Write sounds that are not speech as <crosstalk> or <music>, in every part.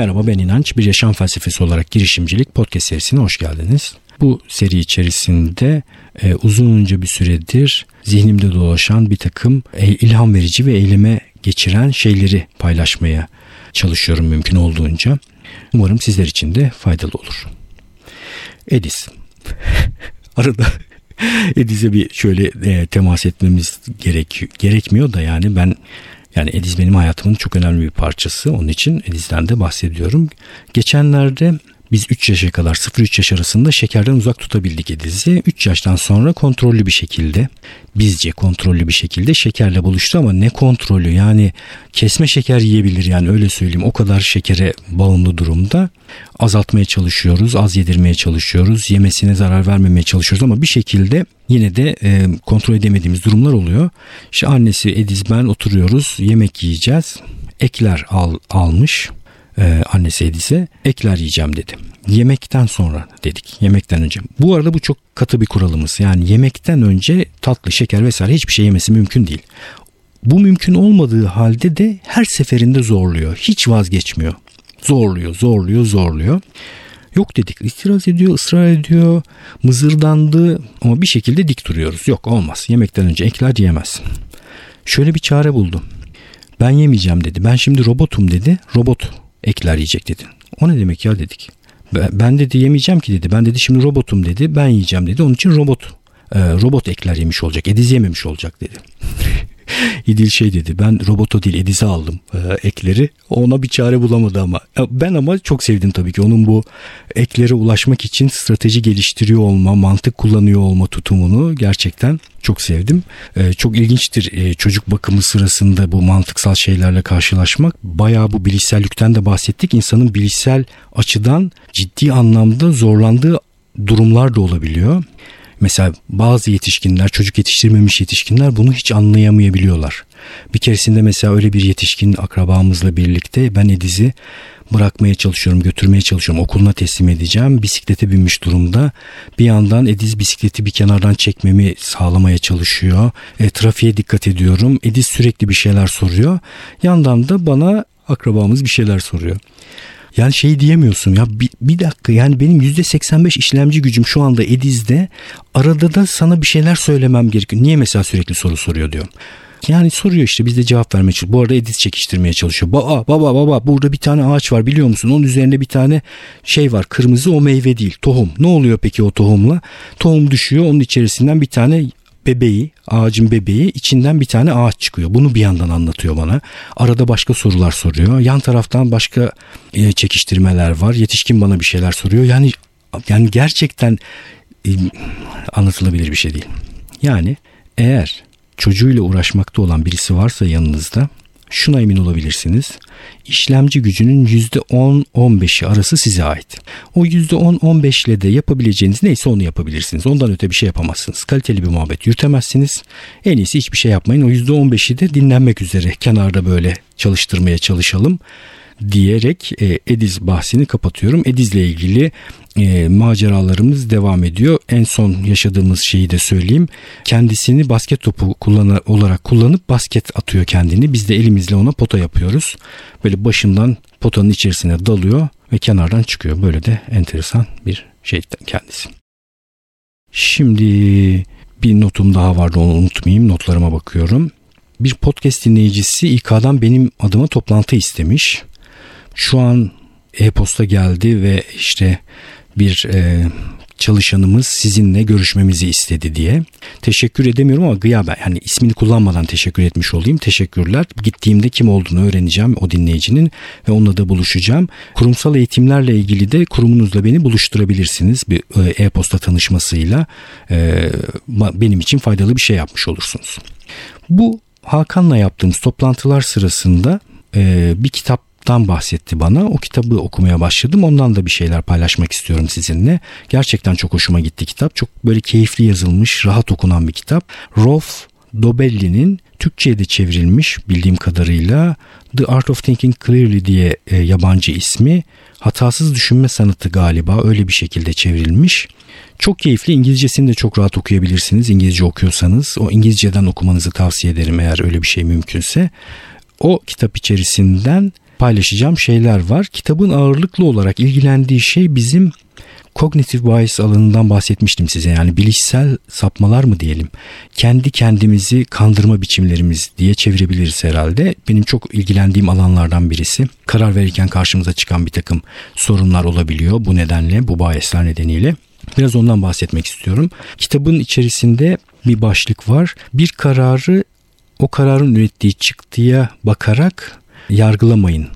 Merhaba ben İnanç. Bir yaşam felsefesi olarak girişimcilik podcast serisine hoş geldiniz. Bu seri içerisinde e, uzunca bir süredir zihnimde dolaşan bir takım e, ilham verici ve eyleme geçiren şeyleri paylaşmaya çalışıyorum mümkün olduğunca. Umarım sizler için de faydalı olur. Edis. <laughs> Arada Edis'e bir şöyle e, temas etmemiz gerek gerekmiyor da yani ben yani Ediz benim hayatımın çok önemli bir parçası. Onun için Ediz'den de bahsediyorum. Geçenlerde biz 3 yaşa kadar 0-3 yaş arasında şekerden uzak tutabildik Ediz'i. 3 yaştan sonra kontrollü bir şekilde bizce kontrollü bir şekilde şekerle buluştu ama ne kontrolü? Yani kesme şeker yiyebilir yani öyle söyleyeyim. O kadar şekere bağımlı durumda. Azaltmaya çalışıyoruz az yedirmeye çalışıyoruz yemesine zarar vermemeye çalışıyoruz ama bir şekilde yine de e, kontrol edemediğimiz durumlar oluyor. İşte annesi Ediz ben oturuyoruz yemek yiyeceğiz. Ekler al, almış e, annesi Ediz'e ekler yiyeceğim dedi. Yemekten sonra dedik. Yemekten önce. Bu arada bu çok katı bir kuralımız. Yani yemekten önce tatlı, şeker vesaire hiçbir şey yemesi mümkün değil. Bu mümkün olmadığı halde de her seferinde zorluyor. Hiç vazgeçmiyor. Zorluyor, zorluyor, zorluyor. Yok dedik itiraz ediyor, ısrar ediyor, mızırdandı ama bir şekilde dik duruyoruz. Yok olmaz yemekten önce ekler yiyemezsin. Şöyle bir çare buldum. Ben yemeyeceğim dedi. Ben şimdi robotum dedi. Robot ekler yiyecek dedi. O ne demek ya dedik. Ben dedi yemeyeceğim ki dedi. Ben dedi şimdi robotum dedi. Ben yiyeceğim dedi. Onun için robot e, robot ekler yemiş olacak. Ediz yememiş olacak dedi. İdil şey dedi ben roboto değil Ediz'e aldım e, ekleri. Ona bir çare bulamadı ama. Ben ama çok sevdim tabii ki onun bu eklere ulaşmak için strateji geliştiriyor olma, mantık kullanıyor olma tutumunu gerçekten çok sevdim. E, çok ilginçtir e, çocuk bakımı sırasında bu mantıksal şeylerle karşılaşmak. Bayağı bu bilişsellikten de bahsettik. İnsanın bilişsel açıdan ciddi anlamda zorlandığı durumlar da olabiliyor. Mesela bazı yetişkinler, çocuk yetiştirmemiş yetişkinler bunu hiç anlayamayabiliyorlar. Bir keresinde mesela öyle bir yetişkin akrabamızla birlikte ben Ediz'i bırakmaya çalışıyorum, götürmeye çalışıyorum. Okuluna teslim edeceğim. Bisiklete binmiş durumda. Bir yandan Ediz bisikleti bir kenardan çekmemi sağlamaya çalışıyor. E, trafiğe dikkat ediyorum. Ediz sürekli bir şeyler soruyor. Yandan da bana akrabamız bir şeyler soruyor. Yani şey diyemiyorsun ya bir, bir dakika yani benim yüzde 85 işlemci gücüm şu anda Ediz'de arada da sana bir şeyler söylemem gerekiyor. Niye mesela sürekli soru soruyor diyorum. Yani soruyor işte biz de cevap vermeye çalışıyoruz. Bu arada Ediz çekiştirmeye çalışıyor. Baba baba baba burada bir tane ağaç var biliyor musun? Onun üzerinde bir tane şey var kırmızı o meyve değil tohum. Ne oluyor peki o tohumla? Tohum düşüyor onun içerisinden bir tane bebeği, ağacın bebeği içinden bir tane ağaç çıkıyor. Bunu bir yandan anlatıyor bana. Arada başka sorular soruyor. Yan taraftan başka e, çekiştirmeler var. Yetişkin bana bir şeyler soruyor. Yani yani gerçekten e, anlatılabilir bir şey değil. Yani eğer çocuğuyla uğraşmakta olan birisi varsa yanınızda şuna emin olabilirsiniz. İşlemci gücünün %10-15'i arası size ait. O %10-15 ile de yapabileceğiniz neyse onu yapabilirsiniz. Ondan öte bir şey yapamazsınız. Kaliteli bir muhabbet yürütemezsiniz. En iyisi hiçbir şey yapmayın. O %15'i de dinlenmek üzere kenarda böyle çalıştırmaya çalışalım diyerek e, Ediz bahsini kapatıyorum. Ediz'le ilgili e, maceralarımız devam ediyor. En son yaşadığımız şeyi de söyleyeyim. Kendisini basket topu kullanı, olarak kullanıp basket atıyor kendini. Biz de elimizle ona pota yapıyoruz. Böyle başından potanın içerisine dalıyor ve kenardan çıkıyor. Böyle de enteresan bir şey kendisi. Şimdi bir notum daha vardı onu unutmayayım. Notlarıma bakıyorum. Bir podcast dinleyicisi İK'dan benim adıma toplantı istemiş. Şu an e-posta geldi ve işte bir e, çalışanımız sizinle görüşmemizi istedi diye. Teşekkür edemiyorum ama gıyaben yani ismini kullanmadan teşekkür etmiş olayım. Teşekkürler. Gittiğimde kim olduğunu öğreneceğim o dinleyicinin ve onunla da buluşacağım. Kurumsal eğitimlerle ilgili de kurumunuzla beni buluşturabilirsiniz bir e, e-posta tanışmasıyla. E, benim için faydalı bir şey yapmış olursunuz. Bu Hakan'la yaptığımız toplantılar sırasında e, bir kitap kitaptan bahsetti bana. O kitabı okumaya başladım. Ondan da bir şeyler paylaşmak istiyorum sizinle. Gerçekten çok hoşuma gitti kitap. Çok böyle keyifli yazılmış, rahat okunan bir kitap. Rolf Dobelli'nin Türkçe'ye de çevrilmiş bildiğim kadarıyla The Art of Thinking Clearly diye e, yabancı ismi. Hatasız düşünme sanatı galiba öyle bir şekilde çevrilmiş. Çok keyifli İngilizcesini de çok rahat okuyabilirsiniz İngilizce okuyorsanız. O İngilizceden okumanızı tavsiye ederim eğer öyle bir şey mümkünse. O kitap içerisinden paylaşacağım şeyler var. Kitabın ağırlıklı olarak ilgilendiği şey bizim kognitif bias alanından bahsetmiştim size. Yani bilişsel sapmalar mı diyelim. Kendi kendimizi kandırma biçimlerimiz diye çevirebiliriz herhalde. Benim çok ilgilendiğim alanlardan birisi. Karar verirken karşımıza çıkan bir takım sorunlar olabiliyor bu nedenle, bu biasler nedeniyle. Biraz ondan bahsetmek istiyorum. Kitabın içerisinde bir başlık var. Bir kararı o kararın ürettiği çıktıya bakarak yargılamayın.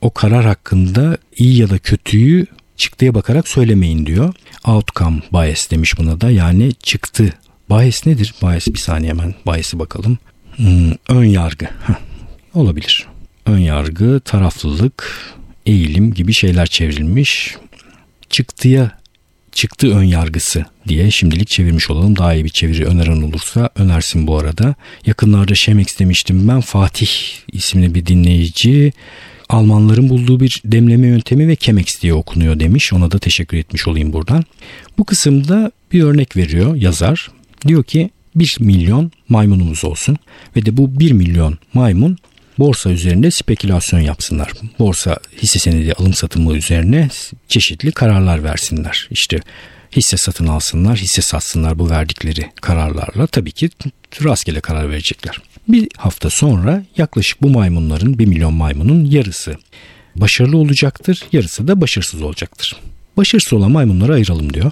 O karar hakkında iyi ya da kötüyü çıktıya bakarak söylemeyin diyor. Outcome bias demiş buna da yani çıktı. Bias nedir? Bias bir saniye hemen bias'ı bakalım. Hmm, ön yargı. Heh, olabilir. Ön yargı, taraflılık, eğilim gibi şeyler çevrilmiş. Çıktıya çıktı ön yargısı diye şimdilik çevirmiş olalım. Daha iyi bir çeviri öneren olursa önersin bu arada. Yakınlarda Şemex demiştim ben. Fatih isimli bir dinleyici Almanların bulduğu bir demleme yöntemi ve Chemex diye okunuyor demiş. Ona da teşekkür etmiş olayım buradan. Bu kısımda bir örnek veriyor yazar. Diyor ki 1 milyon maymunumuz olsun ve de bu 1 milyon maymun borsa üzerinde spekülasyon yapsınlar. Borsa hisse senedi alım satımı üzerine çeşitli kararlar versinler. İşte hisse satın alsınlar, hisse satsınlar bu verdikleri kararlarla tabii ki rastgele karar verecekler. Bir hafta sonra yaklaşık bu maymunların 1 milyon maymunun yarısı başarılı olacaktır, yarısı da başarısız olacaktır. Başarısız olan maymunları ayıralım diyor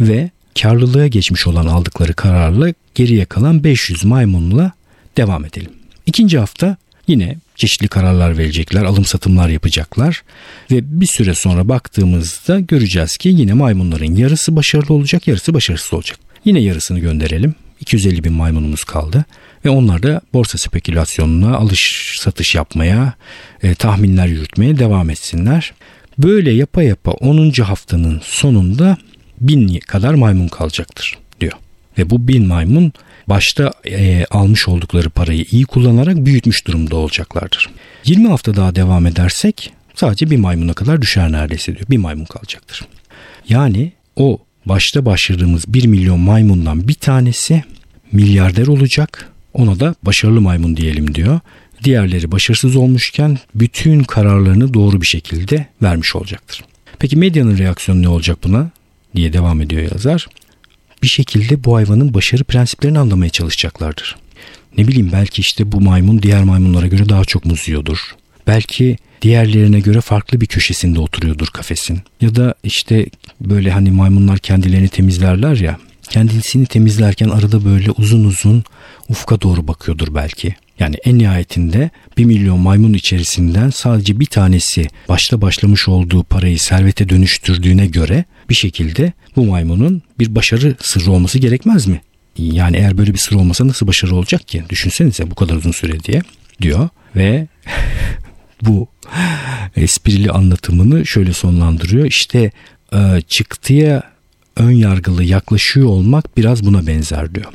ve karlılığa geçmiş olan aldıkları kararla geriye kalan 500 maymunla devam edelim. İkinci hafta yine çeşitli kararlar verecekler, alım satımlar yapacaklar ve bir süre sonra baktığımızda göreceğiz ki yine maymunların yarısı başarılı olacak, yarısı başarısız olacak. Yine yarısını gönderelim. 250 bin maymunumuz kaldı ve onlar da borsa spekülasyonuna alış satış yapmaya, e, tahminler yürütmeye devam etsinler. Böyle yapa yapa 10. haftanın sonunda bin kadar maymun kalacaktır diyor. Ve bu bin maymun başta e, almış oldukları parayı iyi kullanarak büyütmüş durumda olacaklardır. 20 hafta daha devam edersek sadece bir maymuna kadar düşer neredeyse diyor. Bir maymun kalacaktır. Yani o başta başladığımız 1 milyon maymundan bir tanesi milyarder olacak. Ona da başarılı maymun diyelim diyor. Diğerleri başarısız olmuşken bütün kararlarını doğru bir şekilde vermiş olacaktır. Peki medyanın reaksiyonu ne olacak buna diye devam ediyor yazar. Bir şekilde bu hayvanın başarı prensiplerini anlamaya çalışacaklardır. Ne bileyim belki işte bu maymun diğer maymunlara göre daha çok muz. Belki diğerlerine göre farklı bir köşesinde oturuyordur kafesin. Ya da işte böyle hani maymunlar kendilerini temizlerler ya kendisini temizlerken arada böyle uzun uzun ufka doğru bakıyordur belki. Yani en nihayetinde bir milyon maymun içerisinden sadece bir tanesi başta başlamış olduğu parayı servete dönüştürdüğüne göre bir şekilde bu maymunun bir başarı sırrı olması gerekmez mi? Yani eğer böyle bir sır olmasa nasıl başarı olacak ki? Düşünsenize bu kadar uzun süre diye diyor ve <laughs> bu esprili anlatımını şöyle sonlandırıyor. İşte e, çıktıya ön yargılı yaklaşıyor olmak biraz buna benzer diyor.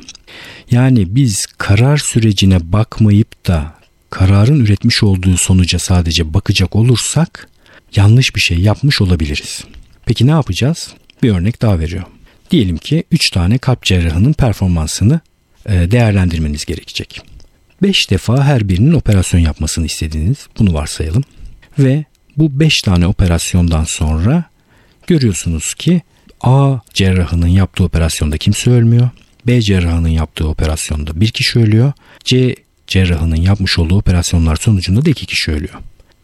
Yani biz karar sürecine bakmayıp da kararın üretmiş olduğu sonuca sadece bakacak olursak yanlış bir şey yapmış olabiliriz. Peki ne yapacağız? Bir örnek daha veriyor. Diyelim ki 3 tane kalp cerrahının performansını e, değerlendirmeniz gerekecek. 5 defa her birinin operasyon yapmasını istediğiniz bunu varsayalım. Ve bu 5 tane operasyondan sonra görüyorsunuz ki A cerrahının yaptığı operasyonda kimse ölmüyor. B cerrahının yaptığı operasyonda bir kişi ölüyor. C cerrahının yapmış olduğu operasyonlar sonucunda da iki kişi ölüyor.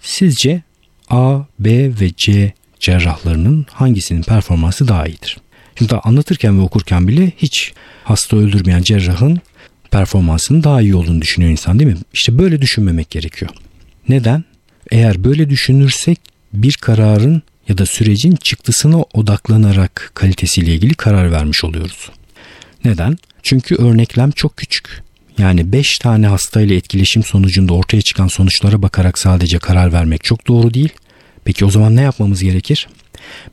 Sizce A, B ve C cerrahlarının hangisinin performansı daha iyidir? Şimdi anlatırken ve okurken bile hiç hasta öldürmeyen cerrahın performansının daha iyi olduğunu düşünüyor insan değil mi? İşte böyle düşünmemek gerekiyor. Neden? Eğer böyle düşünürsek bir kararın ya da sürecin çıktısına odaklanarak kalitesiyle ilgili karar vermiş oluyoruz. Neden? Çünkü örneklem çok küçük. Yani 5 tane hastayla etkileşim sonucunda ortaya çıkan sonuçlara bakarak sadece karar vermek çok doğru değil. Peki o zaman ne yapmamız gerekir?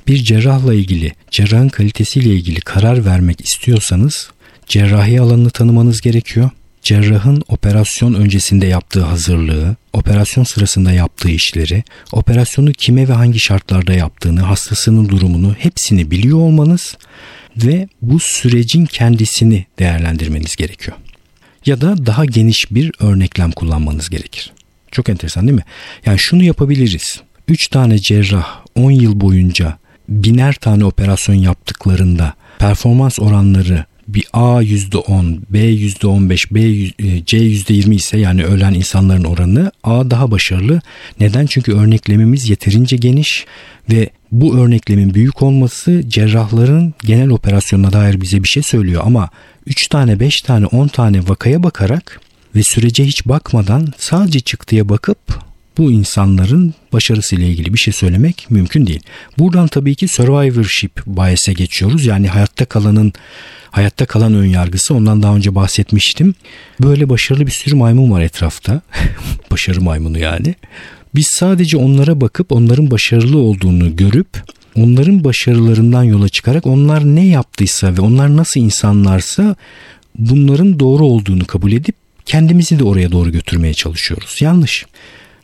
Bir cerrahla ilgili, cerrahın kalitesiyle ilgili karar vermek istiyorsanız cerrahi alanını tanımanız gerekiyor cerrahın operasyon öncesinde yaptığı hazırlığı, operasyon sırasında yaptığı işleri, operasyonu kime ve hangi şartlarda yaptığını, hastasının durumunu hepsini biliyor olmanız ve bu sürecin kendisini değerlendirmeniz gerekiyor. Ya da daha geniş bir örneklem kullanmanız gerekir. Çok enteresan değil mi? Yani şunu yapabiliriz. 3 tane cerrah 10 yıl boyunca biner tane operasyon yaptıklarında performans oranları bir A %10, B %15, B, e, C %20 ise yani ölen insanların oranı A daha başarılı. Neden? Çünkü örneklememiz yeterince geniş ve bu örneklemin büyük olması cerrahların genel operasyonuna dair bize bir şey söylüyor ama 3 tane, 5 tane, 10 tane vakaya bakarak ve sürece hiç bakmadan sadece çıktıya bakıp bu insanların başarısıyla ilgili bir şey söylemek mümkün değil. Buradan tabii ki survivorship bias'e geçiyoruz. Yani hayatta kalanın hayatta kalan ön yargısı ondan daha önce bahsetmiştim. Böyle başarılı bir sürü maymun var etrafta. <laughs> Başarı maymunu yani. Biz sadece onlara bakıp onların başarılı olduğunu görüp onların başarılarından yola çıkarak onlar ne yaptıysa ve onlar nasıl insanlarsa bunların doğru olduğunu kabul edip kendimizi de oraya doğru götürmeye çalışıyoruz. Yanlış.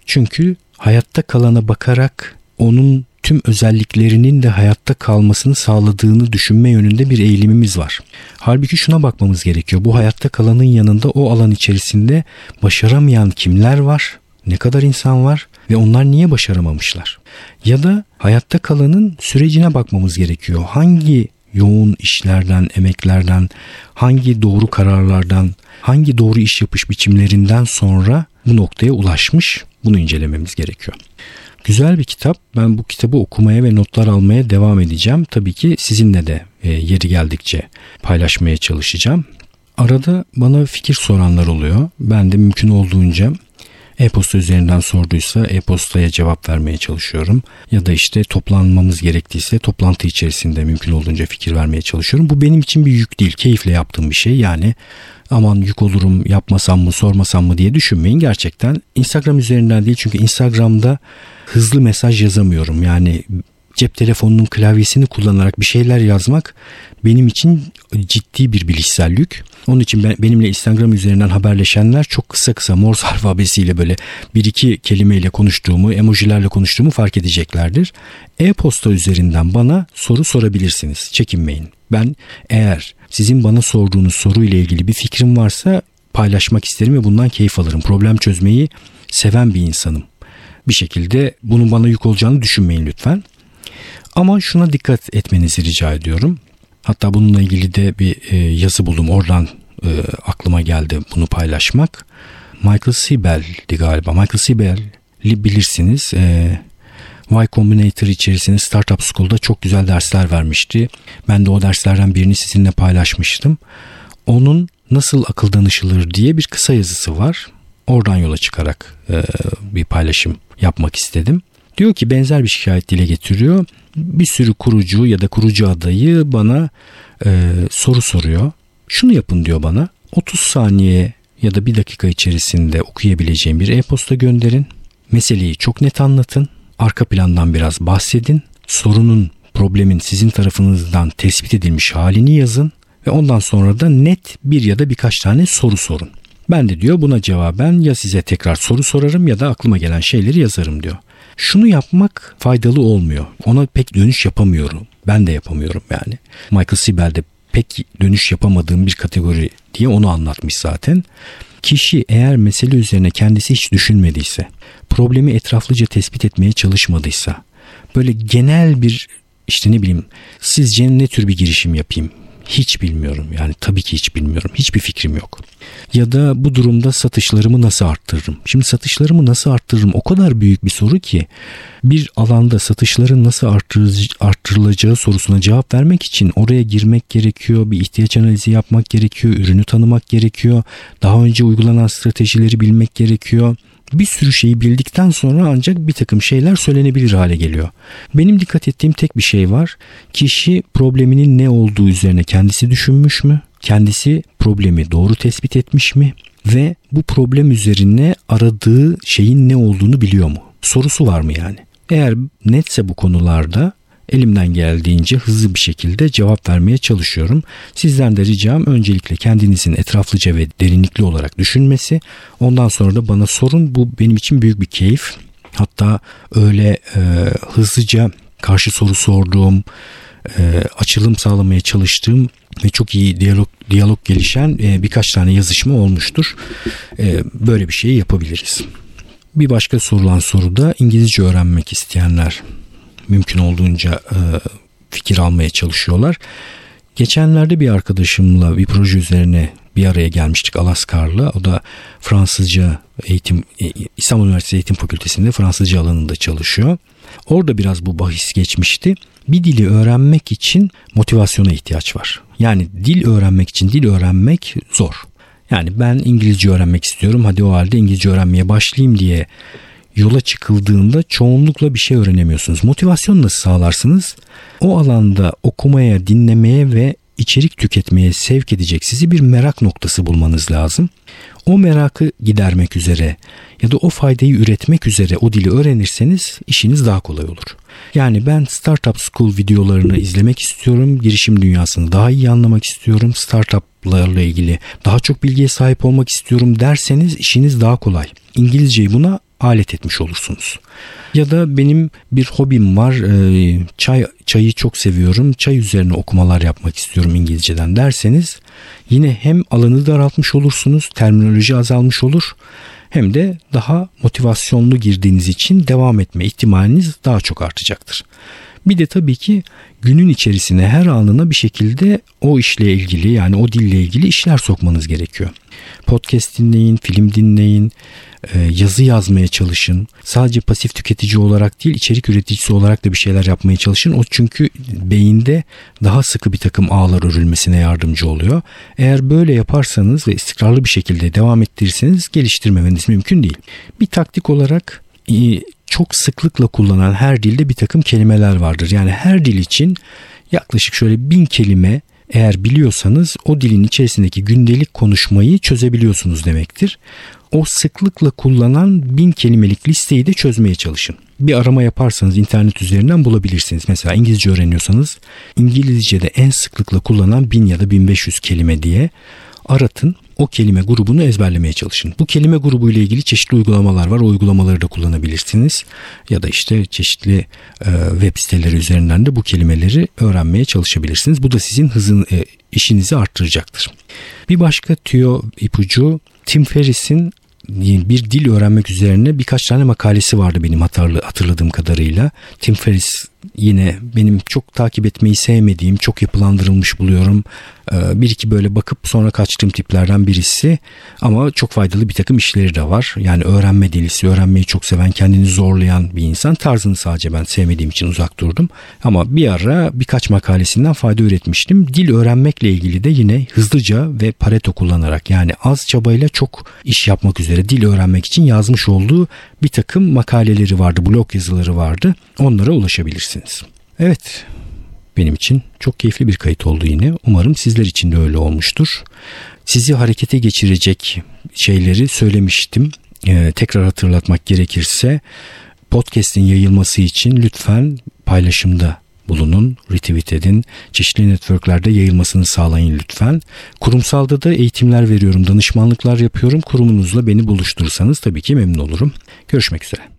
Çünkü hayatta kalana bakarak onun tüm özelliklerinin de hayatta kalmasını sağladığını düşünme yönünde bir eğilimimiz var. Halbuki şuna bakmamız gerekiyor. Bu hayatta kalanın yanında o alan içerisinde başaramayan kimler var? Ne kadar insan var ve onlar niye başaramamışlar? Ya da hayatta kalanın sürecine bakmamız gerekiyor. Hangi yoğun işlerden, emeklerden, hangi doğru kararlardan, hangi doğru iş yapış biçimlerinden sonra bu noktaya ulaşmış? Bunu incelememiz gerekiyor. Güzel bir kitap. Ben bu kitabı okumaya ve notlar almaya devam edeceğim. Tabii ki sizinle de e, yeri geldikçe paylaşmaya çalışacağım. Arada bana fikir soranlar oluyor. Ben de mümkün olduğunca e-posta üzerinden sorduysa e-postaya cevap vermeye çalışıyorum. Ya da işte toplanmamız gerektiyse toplantı içerisinde mümkün olduğunca fikir vermeye çalışıyorum. Bu benim için bir yük değil. Keyifle yaptığım bir şey. Yani aman yük olurum yapmasam mı sormasam mı diye düşünmeyin. Gerçekten Instagram üzerinden değil çünkü Instagram'da hızlı mesaj yazamıyorum. Yani cep telefonunun klavyesini kullanarak bir şeyler yazmak benim için ciddi bir bilişsel yük. Onun için ben, benimle Instagram üzerinden haberleşenler çok kısa kısa Morse alfabesiyle böyle bir iki kelimeyle konuştuğumu, emojilerle konuştuğumu fark edeceklerdir. E-posta üzerinden bana soru sorabilirsiniz. Çekinmeyin. Ben eğer sizin bana sorduğunuz soruyla ilgili bir fikrim varsa paylaşmak isterim ve bundan keyif alırım. Problem çözmeyi seven bir insanım. Bir şekilde bunun bana yük olacağını düşünmeyin lütfen. Ama şuna dikkat etmenizi rica ediyorum. Hatta bununla ilgili de bir e, yazı buldum. Oradan e, aklıma geldi bunu paylaşmak. Michael Sibel'di galiba. Michael Sibel'i bilirsiniz. E, Y Combinator içerisinde Startup School'da çok güzel dersler vermişti. Ben de o derslerden birini sizinle paylaşmıştım. Onun nasıl akıl danışılır diye bir kısa yazısı var. Oradan yola çıkarak e, bir paylaşım yapmak istedim. Diyor ki benzer bir şikayet dile getiriyor. Bir sürü kurucu ya da kurucu adayı bana e, soru soruyor. Şunu yapın diyor bana. 30 saniye ya da bir dakika içerisinde okuyabileceğim bir e-posta gönderin. Meseleyi çok net anlatın. Arka plandan biraz bahsedin. Sorunun, problemin sizin tarafınızdan tespit edilmiş halini yazın ve ondan sonra da net bir ya da birkaç tane soru sorun. Ben de diyor buna cevaben ya size tekrar soru sorarım ya da aklıma gelen şeyleri yazarım diyor. Şunu yapmak faydalı olmuyor. Ona pek dönüş yapamıyorum. Ben de yapamıyorum yani. Michael Sibel de pek dönüş yapamadığım bir kategori diye onu anlatmış zaten. Kişi eğer mesele üzerine kendisi hiç düşünmediyse, problemi etraflıca tespit etmeye çalışmadıysa, böyle genel bir işte ne bileyim sizce ne tür bir girişim yapayım hiç bilmiyorum yani tabii ki hiç bilmiyorum. Hiçbir fikrim yok. Ya da bu durumda satışlarımı nasıl arttırırım? Şimdi satışlarımı nasıl arttırırım? O kadar büyük bir soru ki bir alanda satışların nasıl arttırılacağı sorusuna cevap vermek için oraya girmek gerekiyor. Bir ihtiyaç analizi yapmak gerekiyor. Ürünü tanımak gerekiyor. Daha önce uygulanan stratejileri bilmek gerekiyor bir sürü şeyi bildikten sonra ancak bir takım şeyler söylenebilir hale geliyor. Benim dikkat ettiğim tek bir şey var. Kişi probleminin ne olduğu üzerine kendisi düşünmüş mü? Kendisi problemi doğru tespit etmiş mi? Ve bu problem üzerine aradığı şeyin ne olduğunu biliyor mu? Sorusu var mı yani? Eğer netse bu konularda elimden geldiğince hızlı bir şekilde cevap vermeye çalışıyorum. Sizden de ricam öncelikle kendinizin etraflıca ve derinlikli olarak düşünmesi. Ondan sonra da bana sorun. Bu benim için büyük bir keyif. Hatta öyle e, hızlıca karşı soru sorduğum, e, açılım sağlamaya çalıştığım ve çok iyi diyalog diyalog gelişen e, birkaç tane yazışma olmuştur. E, böyle bir şeyi yapabiliriz. Bir başka sorulan soru da İngilizce öğrenmek isteyenler mümkün olduğunca e, fikir almaya çalışıyorlar. Geçenlerde bir arkadaşımla bir proje üzerine bir araya gelmiştik Alaskar'la. O da Fransızca eğitim e, İstanbul Üniversitesi Eğitim Fakültesi'nde Fransızca alanında çalışıyor. Orada biraz bu bahis geçmişti. Bir dili öğrenmek için motivasyona ihtiyaç var. Yani dil öğrenmek için dil öğrenmek zor. Yani ben İngilizce öğrenmek istiyorum. Hadi o halde İngilizce öğrenmeye başlayayım diye yola çıkıldığında çoğunlukla bir şey öğrenemiyorsunuz. Motivasyon nasıl sağlarsınız? O alanda okumaya, dinlemeye ve içerik tüketmeye sevk edecek sizi bir merak noktası bulmanız lazım. O merakı gidermek üzere ya da o faydayı üretmek üzere o dili öğrenirseniz işiniz daha kolay olur. Yani ben Startup School videolarını izlemek istiyorum. Girişim dünyasını daha iyi anlamak istiyorum. Startuplarla ilgili daha çok bilgiye sahip olmak istiyorum derseniz işiniz daha kolay. İngilizceyi buna alet etmiş olursunuz. Ya da benim bir hobim var. E, çay çayı çok seviyorum. Çay üzerine okumalar yapmak istiyorum İngilizceden derseniz yine hem alanı daraltmış olursunuz, terminoloji azalmış olur hem de daha motivasyonlu girdiğiniz için devam etme ihtimaliniz daha çok artacaktır. Bir de tabii ki günün içerisine her anına bir şekilde o işle ilgili yani o dille ilgili işler sokmanız gerekiyor. Podcast dinleyin, film dinleyin, e, yazı yazmaya çalışın. Sadece pasif tüketici olarak değil içerik üreticisi olarak da bir şeyler yapmaya çalışın. O çünkü beyinde daha sıkı bir takım ağlar örülmesine yardımcı oluyor. Eğer böyle yaparsanız ve istikrarlı bir şekilde devam ettirirseniz geliştirmemeniz mümkün değil. Bir taktik olarak çok sıklıkla kullanılan her dilde bir takım kelimeler vardır. Yani her dil için yaklaşık şöyle bin kelime eğer biliyorsanız o dilin içerisindeki gündelik konuşmayı çözebiliyorsunuz demektir. O sıklıkla kullanılan bin kelimelik listeyi de çözmeye çalışın. Bir arama yaparsanız internet üzerinden bulabilirsiniz. Mesela İngilizce öğreniyorsanız İngilizce'de en sıklıkla kullanılan bin ya da 1500 kelime diye aratın o kelime grubunu ezberlemeye çalışın. Bu kelime grubu ile ilgili çeşitli uygulamalar var. O uygulamaları da kullanabilirsiniz. Ya da işte çeşitli e, web siteleri üzerinden de bu kelimeleri öğrenmeye çalışabilirsiniz. Bu da sizin hızın e, işinizi arttıracaktır. Bir başka tüyo ipucu Tim Ferriss'in bir dil öğrenmek üzerine birkaç tane makalesi vardı benim hatırladığım kadarıyla. Tim Ferriss yine benim çok takip etmeyi sevmediğim, çok yapılandırılmış buluyorum. Ee, bir iki böyle bakıp sonra kaçtığım tiplerden birisi ama çok faydalı bir takım işleri de var. Yani öğrenme delisi, öğrenmeyi çok seven, kendini zorlayan bir insan. Tarzını sadece ben sevmediğim için uzak durdum. Ama bir ara birkaç makalesinden fayda üretmiştim. Dil öğrenmekle ilgili de yine hızlıca ve pareto kullanarak yani az çabayla çok iş yapmak üzere dil öğrenmek için yazmış olduğu bir takım makaleleri vardı, blog yazıları vardı. Onlara ulaşabilirsiniz. Evet, benim için çok keyifli bir kayıt oldu yine. Umarım sizler için de öyle olmuştur. Sizi harekete geçirecek şeyleri söylemiştim. Ee, tekrar hatırlatmak gerekirse podcast'in yayılması için lütfen paylaşımda bulunun, retweet edin. Çeşitli networklerde yayılmasını sağlayın lütfen. Kurumsalda da eğitimler veriyorum, danışmanlıklar yapıyorum. Kurumunuzla beni buluşturursanız tabii ki memnun olurum. Görüşmek üzere.